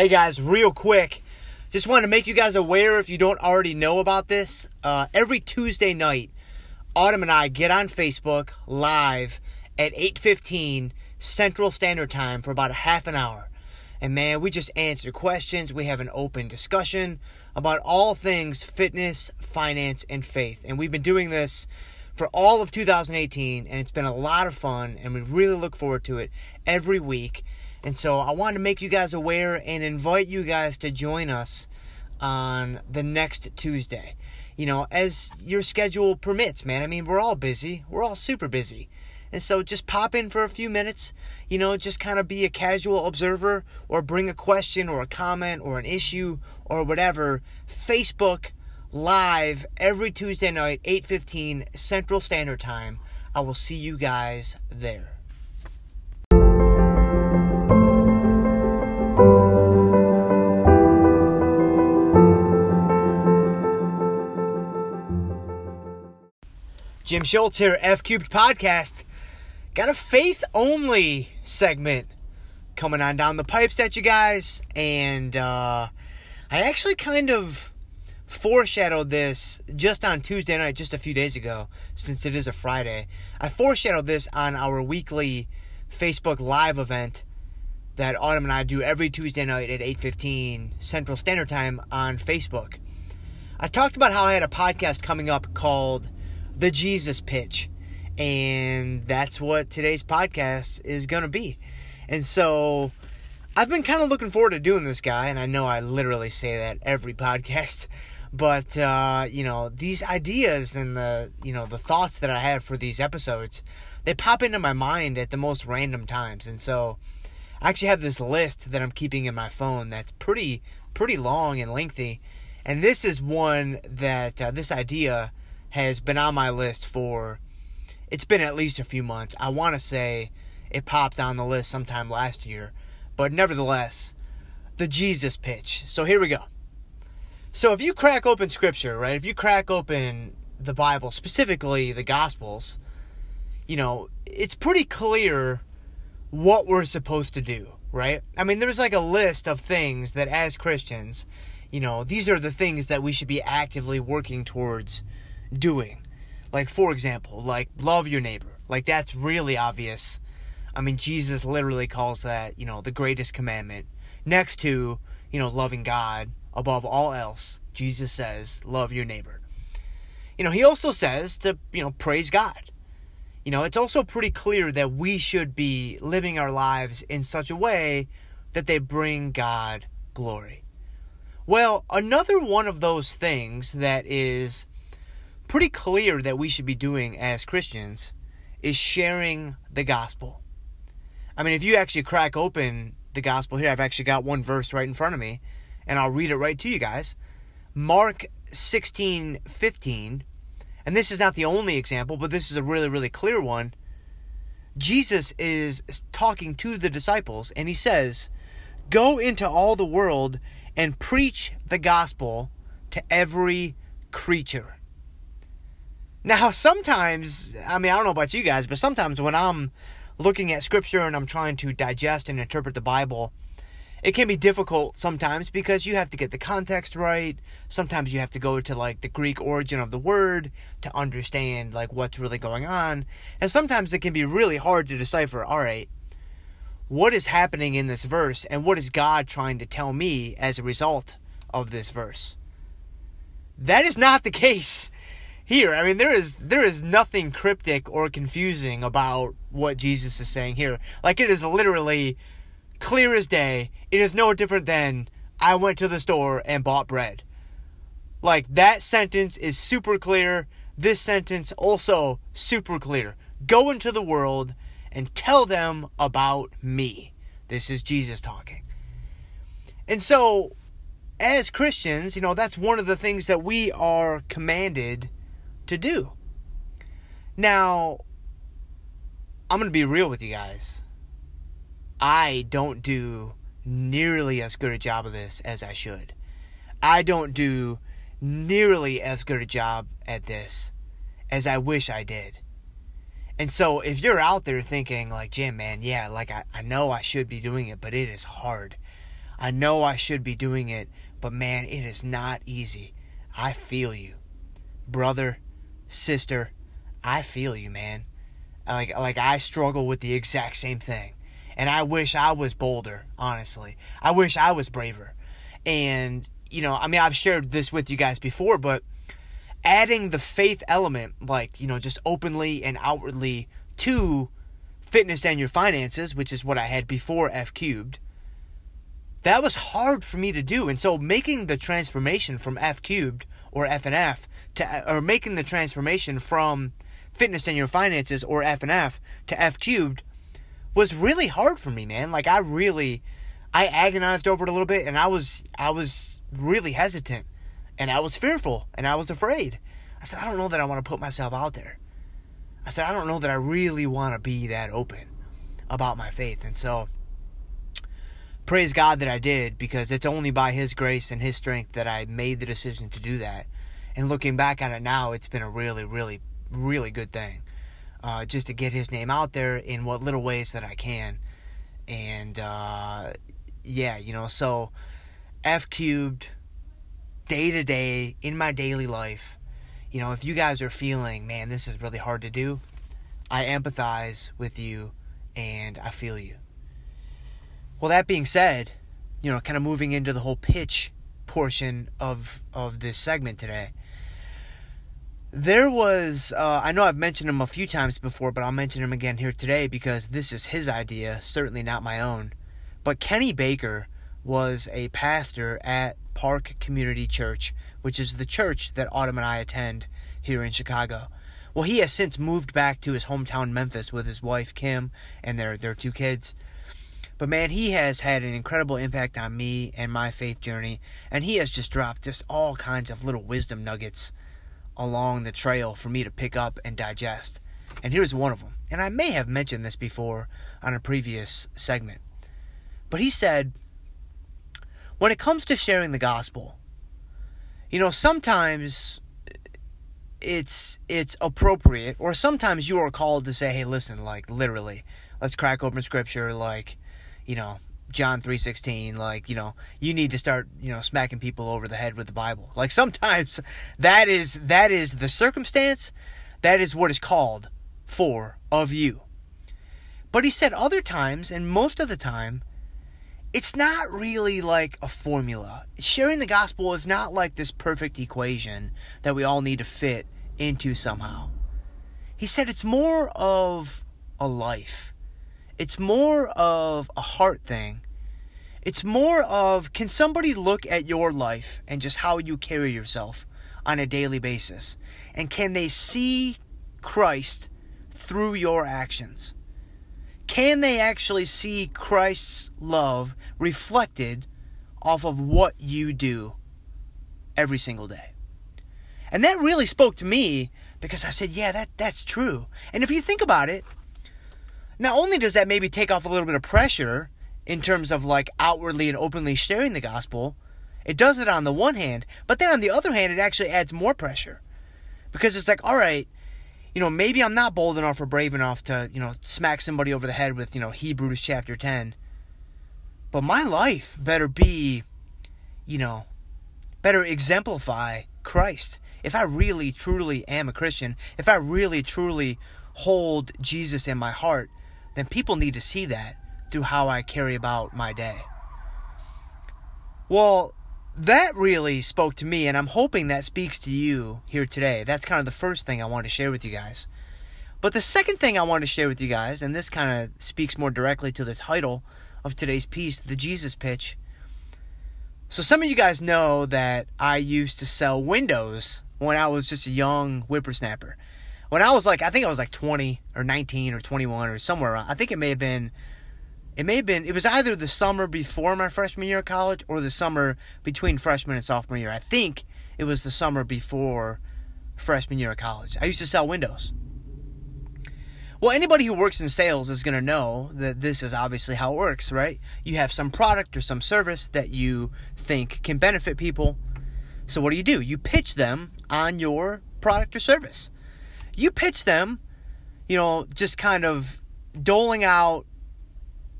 Hey guys, real quick, just wanted to make you guys aware if you don't already know about this. Uh, every Tuesday night, Autumn and I get on Facebook live at 8:15 Central Standard Time for about a half an hour. And man, we just answer questions. We have an open discussion about all things fitness, finance, and faith. And we've been doing this for all of 2018, and it's been a lot of fun, and we really look forward to it every week. And so I wanted to make you guys aware and invite you guys to join us on the next Tuesday. You know, as your schedule permits, man. I mean, we're all busy. We're all super busy. And so just pop in for a few minutes, you know, just kind of be a casual observer or bring a question or a comment or an issue or whatever. Facebook live every Tuesday night, 8:15 Central Standard Time. I will see you guys there. Jim Schultz here, F Cubed Podcast. Got a faith only segment coming on down the pipes at you guys. And uh, I actually kind of foreshadowed this just on Tuesday night, just a few days ago, since it is a Friday. I foreshadowed this on our weekly Facebook Live event that Autumn and I do every Tuesday night at 8:15 Central Standard Time on Facebook. I talked about how I had a podcast coming up called the Jesus pitch. And that's what today's podcast is going to be. And so I've been kind of looking forward to doing this guy. And I know I literally say that every podcast. But, uh, you know, these ideas and the, you know, the thoughts that I have for these episodes, they pop into my mind at the most random times. And so I actually have this list that I'm keeping in my phone that's pretty, pretty long and lengthy. And this is one that, uh, this idea has been on my list for it's been at least a few months. I want to say it popped on the list sometime last year, but nevertheless, the Jesus pitch. So here we go. So if you crack open scripture, right? If you crack open the Bible, specifically the Gospels, you know, it's pretty clear what we're supposed to do, right? I mean, there's like a list of things that as Christians, you know, these are the things that we should be actively working towards doing. Like, for example, like love your neighbor. Like, that's really obvious. I mean, Jesus literally calls that, you know, the greatest commandment. Next to, you know, loving God above all else, Jesus says, love your neighbor. You know, he also says to, you know, praise God. You know, it's also pretty clear that we should be living our lives in such a way that they bring God glory. Well, another one of those things that is pretty clear that we should be doing as Christians is sharing the gospel. I mean, if you actually crack open the gospel here, I've actually got one verse right in front of me, and I'll read it right to you guys. Mark 16 15, and this is not the only example, but this is a really, really clear one. Jesus is talking to the disciples, and he says, Go into all the world and preach the gospel to every creature. Now, sometimes, I mean, I don't know about you guys, but sometimes when I'm looking at scripture and I'm trying to digest and interpret the Bible, it can be difficult sometimes because you have to get the context right. Sometimes you have to go to like the Greek origin of the word to understand like what's really going on. And sometimes it can be really hard to decipher, all right, what is happening in this verse and what is God trying to tell me as a result of this verse? That is not the case here. I mean, there is there is nothing cryptic or confusing about what Jesus is saying here. Like it is literally clear as day. It is no different than I went to the store and bought bread. Like that sentence is super clear. This sentence also super clear. Go into the world and tell them about me. This is Jesus talking. And so as Christians, you know, that's one of the things that we are commanded to do. Now, I'm going to be real with you guys. I don't do nearly as good a job of this as I should. I don't do nearly as good a job at this as I wish I did. And so if you're out there thinking like, Jim, man, yeah, like I, I know I should be doing it, but it is hard. I know I should be doing it, but man, it is not easy. I feel you. Brother, sister, I feel you, man. Like like I struggle with the exact same thing. And I wish I was bolder, honestly. I wish I was braver. And you know, I mean, I've shared this with you guys before, but adding the faith element, like, you know, just openly and outwardly to fitness and your finances, which is what I had before F cubed, that was hard for me to do. And so making the transformation from F cubed or F and F to, or making the transformation from fitness and your finances or F and F to F cubed was really hard for me, man. Like I really, I agonized over it a little bit and I was, I was really hesitant and I was fearful and I was afraid. I said, I don't know that I want to put myself out there. I said, I don't know that I really want to be that open about my faith. And so, praise God that I did because it's only by His grace and His strength that I made the decision to do that. And looking back on it now, it's been a really, really, really good thing. Uh, just to get His name out there in what little ways that I can. And, uh, yeah, you know, so F cubed day to day in my daily life. You know, if you guys are feeling, man, this is really hard to do, I empathize with you and I feel you. Well, that being said, you know, kind of moving into the whole pitch portion of of this segment today. There was, uh, I know I've mentioned him a few times before, but I'll mention him again here today because this is his idea, certainly not my own. But Kenny Baker was a pastor at Park Community Church, which is the church that Autumn and I attend here in Chicago. Well, he has since moved back to his hometown Memphis with his wife Kim and their their two kids. But man, he has had an incredible impact on me and my faith journey, and he has just dropped just all kinds of little wisdom nuggets along the trail for me to pick up and digest. And here's one of them. And I may have mentioned this before on a previous segment. But he said when it comes to sharing the gospel, you know, sometimes it's it's appropriate or sometimes you are called to say, "Hey, listen, like literally, let's crack open scripture like, you know, John 3:16 like, you know, you need to start, you know, smacking people over the head with the Bible." Like sometimes that is that is the circumstance, that is what is called for of you. But he said other times and most of the time it's not really like a formula. Sharing the gospel is not like this perfect equation that we all need to fit into somehow. He said it's more of a life, it's more of a heart thing. It's more of can somebody look at your life and just how you carry yourself on a daily basis? And can they see Christ through your actions? Can they actually see Christ's love reflected off of what you do every single day? And that really spoke to me because I said, yeah, that, that's true. And if you think about it, not only does that maybe take off a little bit of pressure in terms of like outwardly and openly sharing the gospel, it does it on the one hand, but then on the other hand, it actually adds more pressure. Because it's like, all right, you know, maybe I'm not bold enough or brave enough to, you know, smack somebody over the head with, you know, Hebrews chapter 10. But my life better be, you know, better exemplify Christ. If I really, truly am a Christian, if I really, truly hold Jesus in my heart, then people need to see that through how I carry about my day. Well, that really spoke to me, and I'm hoping that speaks to you here today. That's kind of the first thing I wanted to share with you guys. But the second thing I wanted to share with you guys, and this kind of speaks more directly to the title of today's piece, the Jesus pitch. So, some of you guys know that I used to sell windows when I was just a young whippersnapper. When I was like, I think I was like 20 or 19 or 21 or somewhere around. I think it may have been it may have been, it was either the summer before my freshman year of college or the summer between freshman and sophomore year. I think it was the summer before freshman year of college. I used to sell windows. Well, anybody who works in sales is going to know that this is obviously how it works, right? You have some product or some service that you think can benefit people. So, what do you do? You pitch them on your product or service. You pitch them, you know, just kind of doling out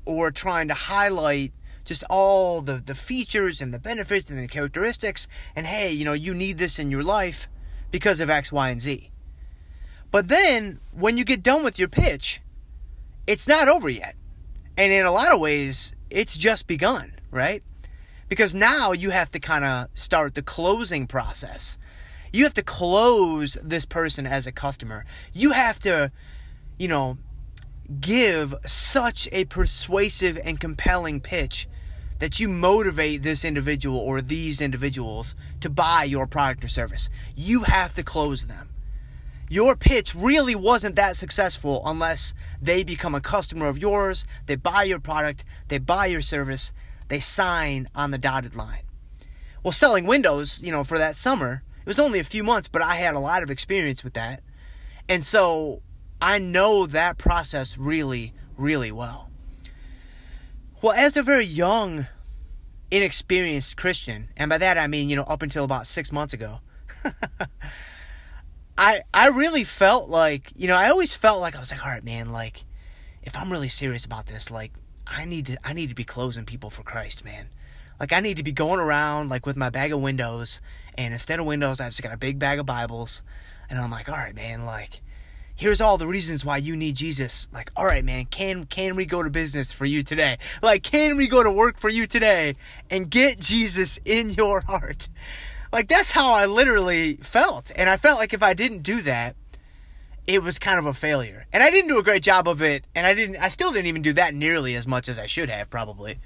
or trying to highlight just all the, the features and the benefits and the characteristics, and hey, you know, you need this in your life because of X, Y, and Z. But then, when you get done with your pitch, it's not over yet. And in a lot of ways, it's just begun, right? Because now you have to kind of start the closing process. You have to close this person as a customer. You have to, you know, give such a persuasive and compelling pitch that you motivate this individual or these individuals to buy your product or service. You have to close them. Your pitch really wasn't that successful unless they become a customer of yours, they buy your product, they buy your service, they sign on the dotted line. Well, selling windows, you know, for that summer, was only a few months, but I had a lot of experience with that. And so I know that process really, really well. Well, as a very young, inexperienced Christian, and by that I mean, you know, up until about six months ago, I I really felt like, you know, I always felt like I was like, all right, man, like, if I'm really serious about this, like, I need to I need to be closing people for Christ, man. Like I need to be going around like with my bag of windows, and instead of windows, I just got a big bag of Bibles, and I'm like, all right, man, like here's all the reasons why you need Jesus. Like, all right, man, can can we go to business for you today? Like, can we go to work for you today and get Jesus in your heart? Like that's how I literally felt. And I felt like if I didn't do that, it was kind of a failure. And I didn't do a great job of it, and I didn't I still didn't even do that nearly as much as I should have probably.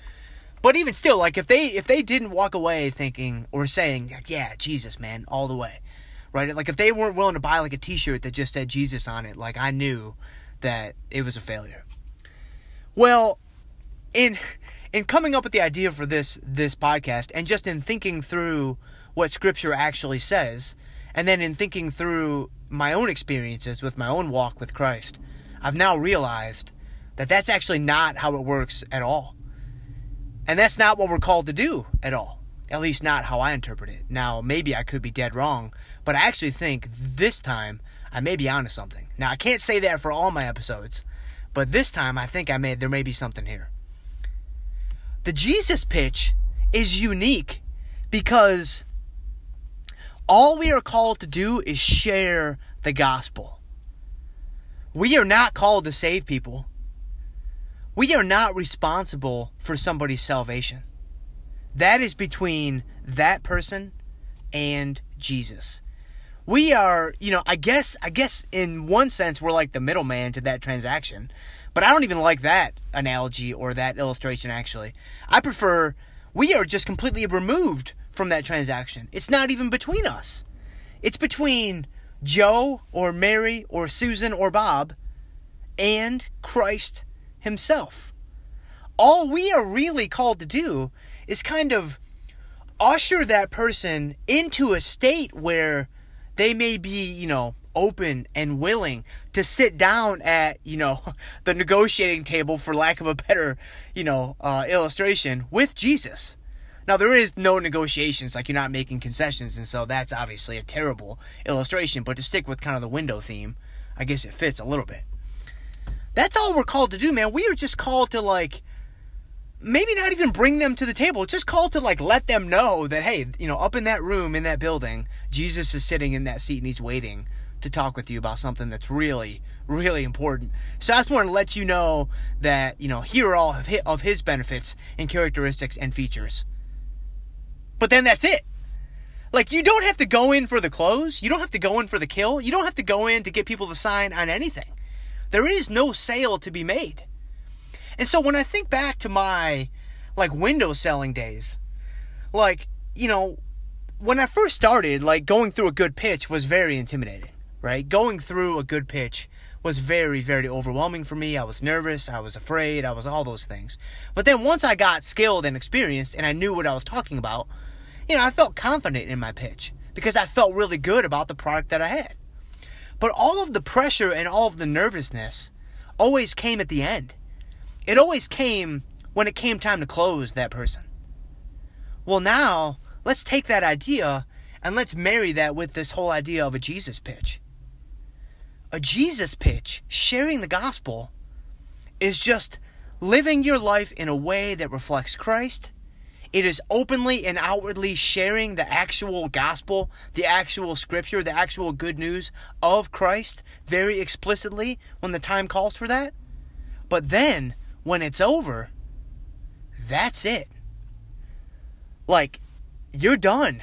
But even still, like if they if they didn't walk away thinking or saying, "Yeah, Jesus, man, all the way." right? Like if they weren't willing to buy like a T-shirt that just said Jesus on it, like I knew that it was a failure. Well, in in coming up with the idea for this this podcast, and just in thinking through what Scripture actually says, and then in thinking through my own experiences with my own walk with Christ, I've now realized that that's actually not how it works at all. And that's not what we're called to do at all. At least not how I interpret it. Now, maybe I could be dead wrong, but I actually think this time I may be onto something. Now, I can't say that for all my episodes, but this time I think I may there may be something here. The Jesus pitch is unique because all we are called to do is share the gospel. We are not called to save people. We are not responsible for somebody's salvation. That is between that person and Jesus. We are, you know, I guess I guess in one sense we're like the middleman to that transaction. But I don't even like that analogy or that illustration actually. I prefer we are just completely removed from that transaction. It's not even between us. It's between Joe or Mary or Susan or Bob and Christ himself. All we are really called to do is kind of usher that person into a state where they may be, you know, open and willing to sit down at, you know, the negotiating table, for lack of a better, you know, uh, illustration, with Jesus. Now, there is no negotiations, like you're not making concessions, and so that's obviously a terrible illustration, but to stick with kind of the window theme, I guess it fits a little bit. That's all we're called to do, man. We are just called to, like, maybe not even bring them to the table. Just call to like let them know that hey, you know, up in that room in that building, Jesus is sitting in that seat and he's waiting to talk with you about something that's really really important. So I just want to let you know that, you know, here are all of his benefits and characteristics and features. But then that's it. Like you don't have to go in for the close, you don't have to go in for the kill, you don't have to go in to get people to sign on anything. There is no sale to be made. And so when I think back to my like window selling days, like, you know, when I first started, like going through a good pitch was very intimidating, right? Going through a good pitch was very, very overwhelming for me. I was nervous, I was afraid, I was all those things. But then once I got skilled and experienced and I knew what I was talking about, you know, I felt confident in my pitch because I felt really good about the product that I had. But all of the pressure and all of the nervousness always came at the end it always came when it came time to close that person. Well, now, let's take that idea and let's marry that with this whole idea of a Jesus pitch. A Jesus pitch, sharing the gospel, is just living your life in a way that reflects Christ. It is openly and outwardly sharing the actual gospel, the actual scripture, the actual good news of Christ very explicitly when the time calls for that. But then, when it's over, that's it. Like, you're done.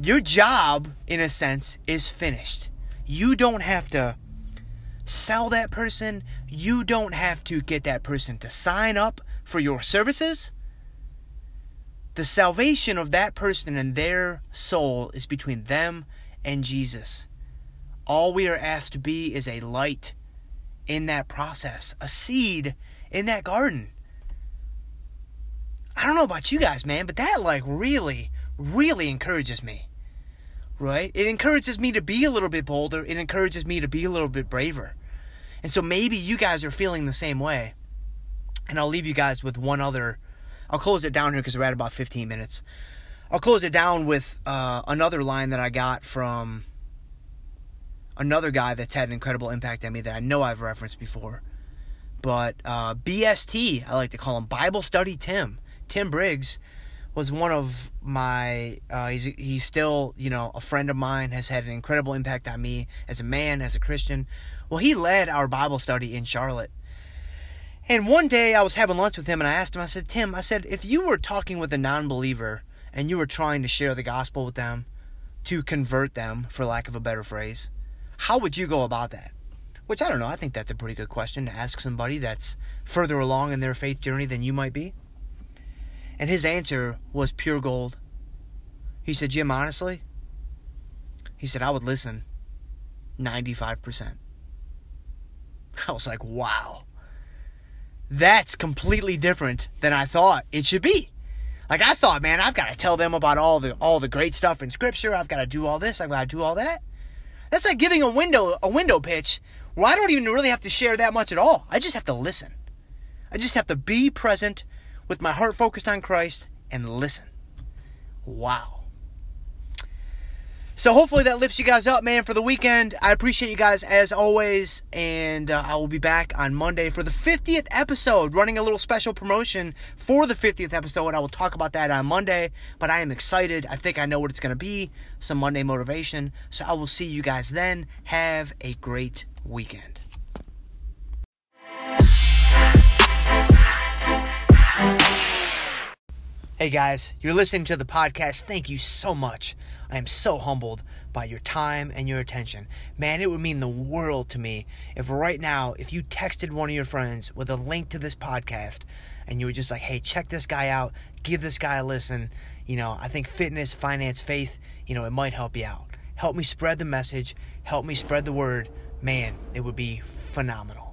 Your job, in a sense, is finished. You don't have to sell that person. You don't have to get that person to sign up for your services. The salvation of that person and their soul is between them and Jesus. All we are asked to be is a light in that process, a seed in that garden. I don't know about you guys, man, but that like really, really encourages me. Right? It encourages me to be a little bit bolder. It encourages me to be a little bit braver. And so maybe you guys are feeling the same way. And I'll leave you guys with one other. I'll close it down here because we're at about 15 minutes. I'll close it down with uh, another line that I got from another guy that's had an incredible impact on me that I know I've referenced before. But uh, BST, I like to call him Bible Study Tim. Tim Briggs was one of my uh, he's he's still you know a friend of mine has had an incredible impact on me as a man as a Christian. Well, he led our Bible study in Charlotte. And one day I was having lunch with him and I asked him I said, "Tim, I said if you were talking with a non-believer and you were trying to share the gospel with them to convert them for lack of a better phrase, how would you go about that?" Which I don't know, I think that's a pretty good question to ask somebody that's further along in their faith journey than you might be. And his answer was pure gold. He said, Jim, honestly, he said, I would listen 95%. I was like, wow. That's completely different than I thought it should be. Like I thought, man, I've got to tell them about all the all the great stuff in scripture. I've got to do all this, I've got to do all that. That's like giving a window a window pitch where I don't even really have to share that much at all. I just have to listen. I just have to be present with my heart focused on Christ and listen. Wow. So hopefully that lifts you guys up, man, for the weekend. I appreciate you guys as always, and uh, I will be back on Monday for the 50th episode, running a little special promotion for the 50th episode. I will talk about that on Monday, but I am excited. I think I know what it's going to be, some Monday motivation. So I will see you guys then. Have a great weekend. Hey guys, you're listening to the podcast. Thank you so much. I am so humbled by your time and your attention. Man, it would mean the world to me if right now, if you texted one of your friends with a link to this podcast and you were just like, hey, check this guy out, give this guy a listen. You know, I think fitness, finance, faith, you know, it might help you out. Help me spread the message, help me spread the word. Man, it would be phenomenal.